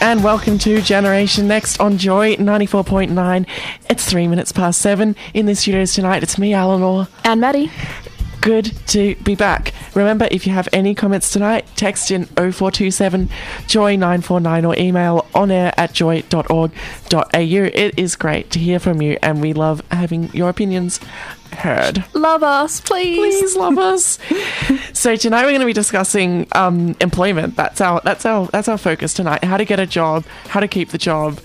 And welcome to Generation Next on Joy 94.9. It's three minutes past seven in the studios tonight. It's me, Eleanor. And Maddie. Good to be back. Remember, if you have any comments tonight, text in 0427 Joy 949 or email on air at joy.org.au. It is great to hear from you and we love having your opinions heard. Love us, please. Please love us. so tonight we're going to be discussing um, employment. That's our that's our that's our focus tonight. How to get a job, how to keep the job,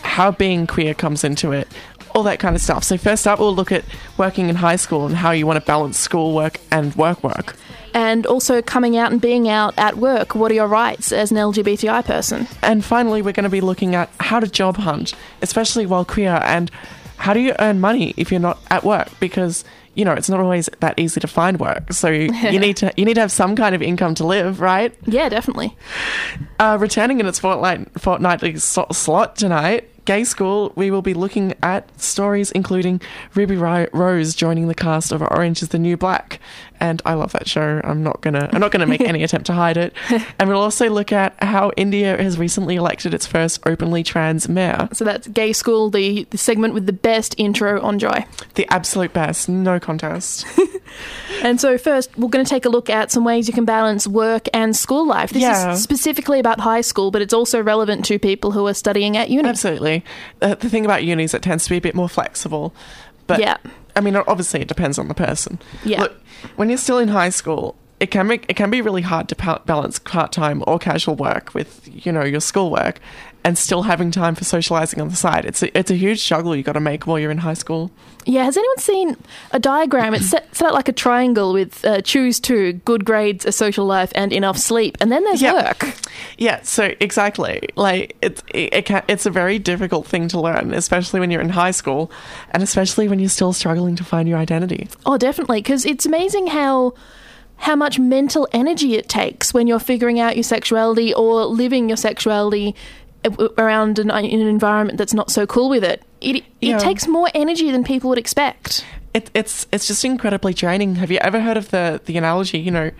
how being queer comes into it, all that kind of stuff. So first up, we'll look at working in high school and how you want to balance schoolwork and work work. And also coming out and being out at work. What are your rights as an LGBTI person? And finally, we're going to be looking at how to job hunt, especially while queer, and how do you earn money if you're not at work because you know it's not always that easy to find work. So you need to you need to have some kind of income to live, right? Yeah, definitely. Uh, returning in its fortnight, fortnightly so- slot tonight, Gay School, we will be looking at stories including Ruby Rose joining the cast of Orange is the New Black, and I love that show. I'm not gonna I'm not gonna make any attempt to hide it. And we'll also look at how India has recently elected its first openly trans mayor. So that's Gay School, the, the segment with the best intro on Joy. The absolute best, no contest. And so, first, we're going to take a look at some ways you can balance work and school life. This Yeah. is specifically about high school, but it's also relevant to people who are studying at uni. Absolutely. Uh, the thing about uni is it tends to be a bit more flexible. But Yeah. I mean, obviously, it depends on the person. Yeah. Look, when you're still in high school, it can make, it can be really hard to pa- balance part time or casual work with you know your schoolwork, and still having time for socializing on the side. It's a, it's a huge juggle you got to make while you're in high school. Yeah, has anyone seen a diagram? It's set, set out like a triangle with uh, choose two, good grades, a social life, and enough sleep. And then there's Yeah. work. Yeah, so exactly. Like it's it, it can, it's a very difficult thing to learn, especially when you're in high school, and especially when you're still struggling to find your identity. Oh, definitely, because it's amazing how how much mental energy it takes when you're figuring out your sexuality or living your sexuality around an, uh, in an environment that's not so cool with it. It, it Yeah. takes more energy than people would expect. It, it's it's just incredibly draining. Have you ever heard of the the analogy? You know,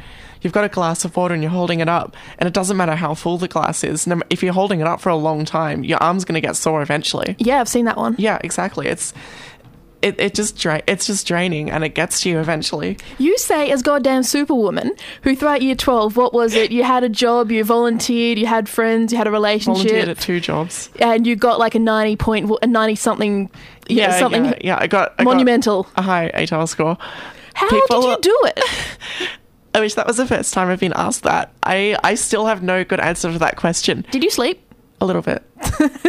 you've got a glass of water and you're holding it up, and it doesn't matter how full the glass is. If you're holding it up for a long time, your arm's going to get sore eventually. Yeah, I've seen that one. Yeah, exactly. It's it, it just dra- it's just draining, and it gets to you eventually. You say, as goddamn superwoman, who throughout year 12, what was it? You had a job, you volunteered, you had friends, you had a relationship. Volunteered at two jobs. and you got like a 90 point, a 90 something, yeah, something yeah, yeah. I got I got monumental. a high ATAR score. How people- did you do it? I wish that was the first time I've been asked that. I, I still have no good answer to that question. Did you sleep? A little bit.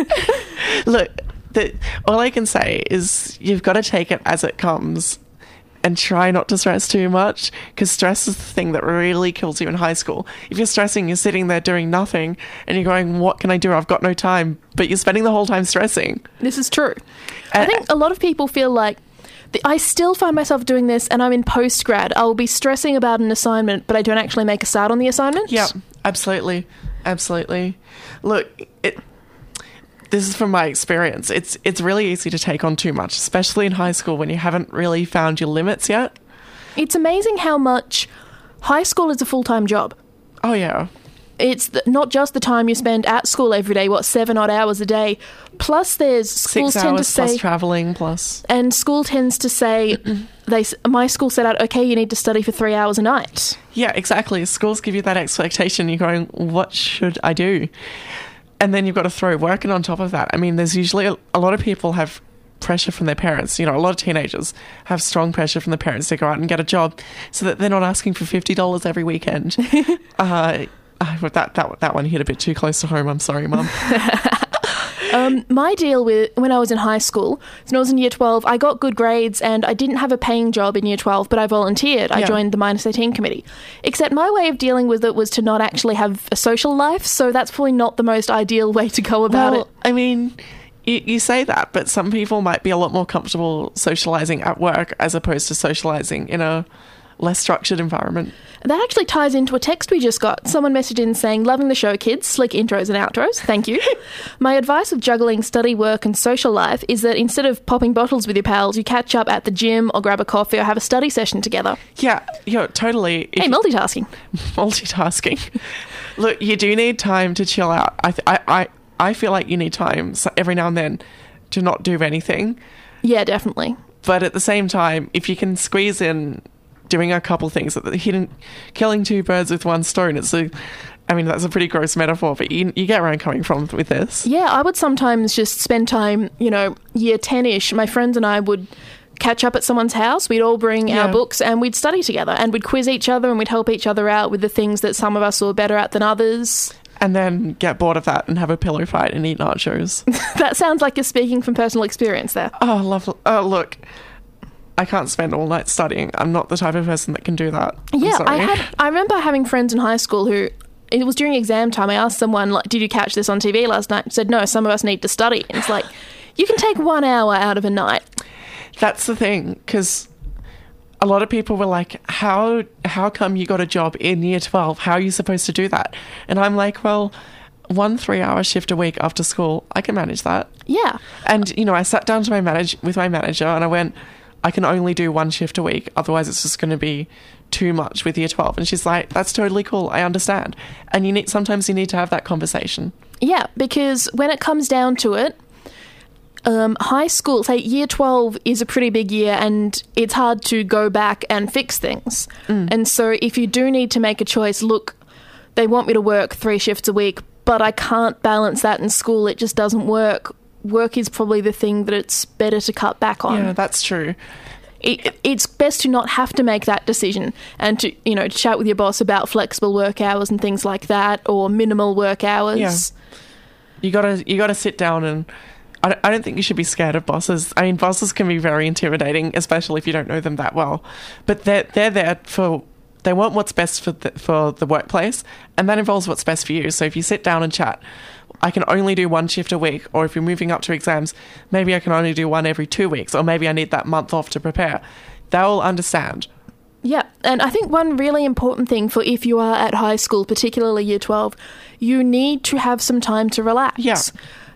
Look, the, all I can say is you've got to take it as it comes and try not to stress too much because stress is the thing that really kills you in high school. If you're stressing, you're sitting there doing nothing and you're going, What can I do? I've got no time. But you're spending the whole time stressing. This is true. I Uh, think a lot of people feel like I still find myself doing this and I'm in post grad. I will be stressing about an assignment, but I don't actually make a start on the assignment. Yeah, absolutely, absolutely. Look. This is from my experience. It's it's really easy to take on too much, especially in high school when you haven't really found your limits yet. It's amazing how much high school is a full time job. Oh yeah, It's th- not just the time you spend at school every day, what, seven odd hours a day. Plus, there's schools six tend to hours plus say, traveling and school tends to say, they my school set out, okay, you need to study for three hours a night. Yeah, exactly. Schools give you that expectation. You're going, what should I do? And then you've got to throw work in on top of that. I mean, there's usually a, a lot of people have pressure from their parents. You know, a lot of teenagers have strong pressure from the parents to go out and get a job so that they're not asking for fifty dollars every weekend. uh, uh, that that that one hit a bit too close to home. I'm sorry, mum. Um, my deal with when I was in high school, so when I was in year 12, I got good grades and I didn't have a paying job in year 12, but I volunteered. I Yeah. joined the Minus18 committee. Except my way of dealing with it was to not actually have a social life, so that's probably not the most ideal way to go about well, it. I mean, you, you say that, but some people might be a lot more comfortable socializing at work as opposed to socializing in a less structured environment. That actually ties into a text we just got. Someone messaged in saying, Loving the show, kids. Slick intros and outros. Thank you. My advice of juggling study, work, and social life is that instead of popping bottles with your pals, you catch up at the gym or grab a coffee or have a study session together. Yeah, yeah, totally. If Hey, multitasking. multitasking. Look, you do need time to chill out. I, th- I, I, I feel like you need time so every now and then to not do anything. Yeah, definitely. But at the same time, if you can squeeze in doing a couple things, hitting, killing two birds with one stone, it's a, I mean, that's a pretty gross metaphor, but you, you get where I'm coming from with this. Yeah, I would sometimes just spend time, you know, year 10 ish. My friends and I would catch up at someone's house. We'd all bring Yeah. our books and we'd study together and we'd quiz each other and we'd help each other out with the things that some of us were better at than others. And then get bored of that and have a pillow fight and eat nachos. That sounds like you're speaking from personal experience there. oh, lovely. Oh, look. I can't spend all night studying. I'm not the type of person that can do that. Yeah, I had. I remember having friends in high school who. It was during exam time. I asked someone, like, "Did you catch this on TV last night?" Said, "No. Some of us need to study." And it's like, you can take one hour out of a night. That's the thing, because a lot of people were like, "How how come you got a job in year twelve? How are you supposed to do that?" And I'm like, "Well, one three hour shift a week after school, I can manage that." Yeah, And you know, I sat down to my manage with my manager, and I went, "I can only do one shift a week. Otherwise, it's just going to be too much with year 12." And she's like, "That's totally cool. I understand." And you need sometimes you need to have that conversation. yeah. Because when it comes down to it, um, high school, say year twelve, is a pretty big year, and it's hard to go back and fix things. And so, if you do need to make a choice, look, they want me to work three shifts a week, but I can't balance that in school. It just doesn't work. Work is probably the thing that it's better to cut back on. Yeah, that's true. it, it's best to not have to make that decision and to you know chat with your boss about flexible work hours and things like that or minimal work hours Yeah. You gotta you gotta sit down and. I don't, I don't think you should be scared of bosses. I mean, bosses can be very intimidating, especially if you don't know them that well. But they're they're there for they want what's best for the, for the workplace, and that involves what's best for you. So if you sit down and chat, I can only do one shift a week, or if you're moving up to exams, maybe I can only do one every two weeks, or maybe I need that month off to prepare. They'll understand. yeah and i think one really important thing for if you are at high school particularly year 12 you need to have some time to relax Yeah.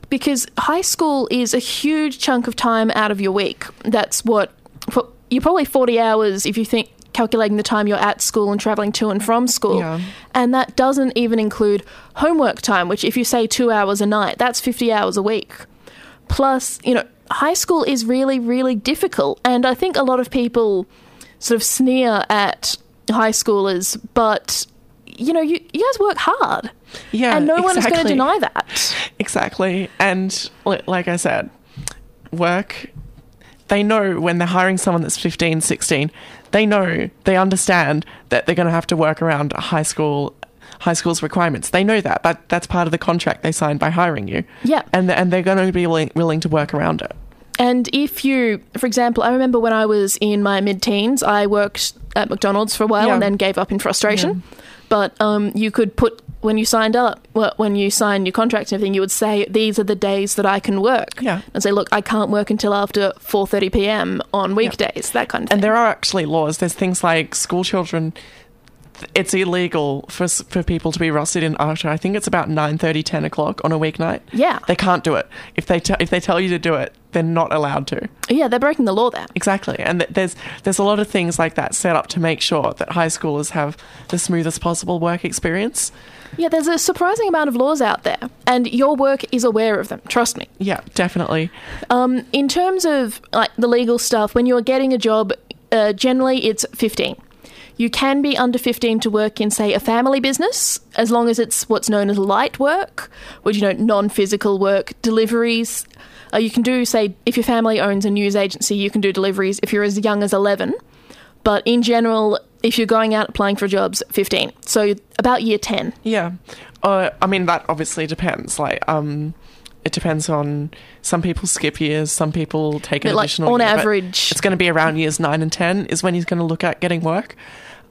because high school is a huge chunk of time out of your week that's what for, you're probably 40 hours if you think calculating the time you're at school and traveling to and from school. Yeah. and that doesn't even include homework time which if you say two hours a night that's 50 hours a week. Plus you know high school is really really difficult. And i think a lot of people sort of sneer at high schoolers but you know you, you guys work hard. Yeah, and no one is going to deny that. Exactly. And li- like I said, work, they know when they're hiring someone that's 15, 16, they know, they understand that they're going to have to work around high school high school's requirements. They know that. but that's part of the contract they signed by hiring you. Yeah. And and they're going to be willing, willing to work around it. And if you, for example, I remember when I was in my mid teens, I worked at McDonald's for a while Yeah. and then gave up in frustration. But um, you could put, when you signed up, well, when you signed your contract and everything, you would say, these are the days that I can work. Yeah. And say, look, I can't work until after 4.30 p.m. on weekdays, that kind of thing. And there are actually laws. There's things like school children. It's illegal for for people to be rostered in after I think it's about 9:30, 10 o'clock on a weeknight. Yeah. they can't do it. If they te- if they tell you to do it, they're not allowed to. yeah, they're breaking the law there. Exactly, and th- there's there's a lot of things like that set up to make sure that high schoolers have the smoothest possible work experience. Yeah, there's a surprising amount of laws out there, and your work is aware of them. Trust me. Yeah, definitely. Um, in terms of like the legal stuff, when you're getting a job, uh, generally it's 15. You can be under 15 to work in, say, a family business, as long as it's what's known as light work, which you know, non-physical work, deliveries. Uh, you can do, say, if your family owns a news agency, you can do deliveries if you're as young as 11. But in general, if you're going out applying for jobs, 15. So about year 10. Yeah, uh, I mean that obviously depends. Like, um, it depends on some people skip years, some people take an like, additional on year, average- It's going to be around years 9 and 10 is when he's going to look at getting work.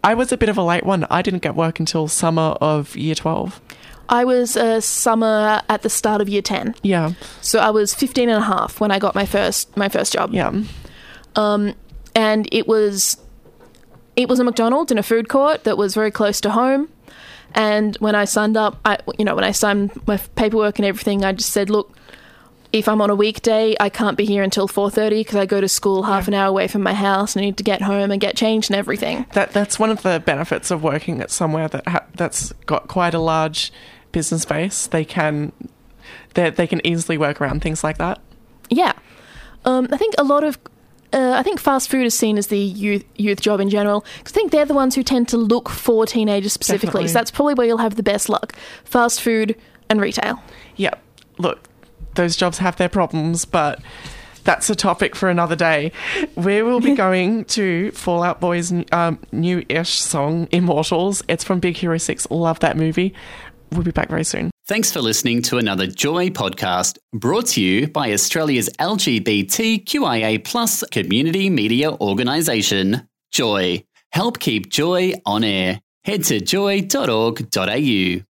I was a bit of a late one. I didn't get work until summer of year 12. I was a summer at the start of year 10. Yeah. So I was 15 and a half when I got my first my first job. Yeah. Um, and it was it was a McDonald's in a food court that was very close to home. And when I signed up, I you know when I signed my paperwork and everything, I just said, look, if I'm on a weekday, I can't be here until 4:30 because I go to school half an hour away from my house. and I need to get home and get changed and everything. That that's one of the benefits of working at somewhere that ha- that's got quite a large business base. They can they they can easily work around things like that. Yeah, um, I think a lot of. Uh, I think fast food is seen as the youth youth job in general. 'cause I think they're the ones who tend to look for teenagers specifically. Definitely. So that's probably where you'll have the best luck. Fast food and retail. Yeah. Look, those jobs have their problems, but that's a topic for another day. We will be going to Fall Out Boy's um, new-ish song "Immortals." It's from Big Hero Six. Love that movie. We'll be back very soon. Thanks for listening to another Joy podcast brought to you by Australia's LGBTQIA plus community media organisation, Joy. Help keep Joy on air. Head to joy.org.au.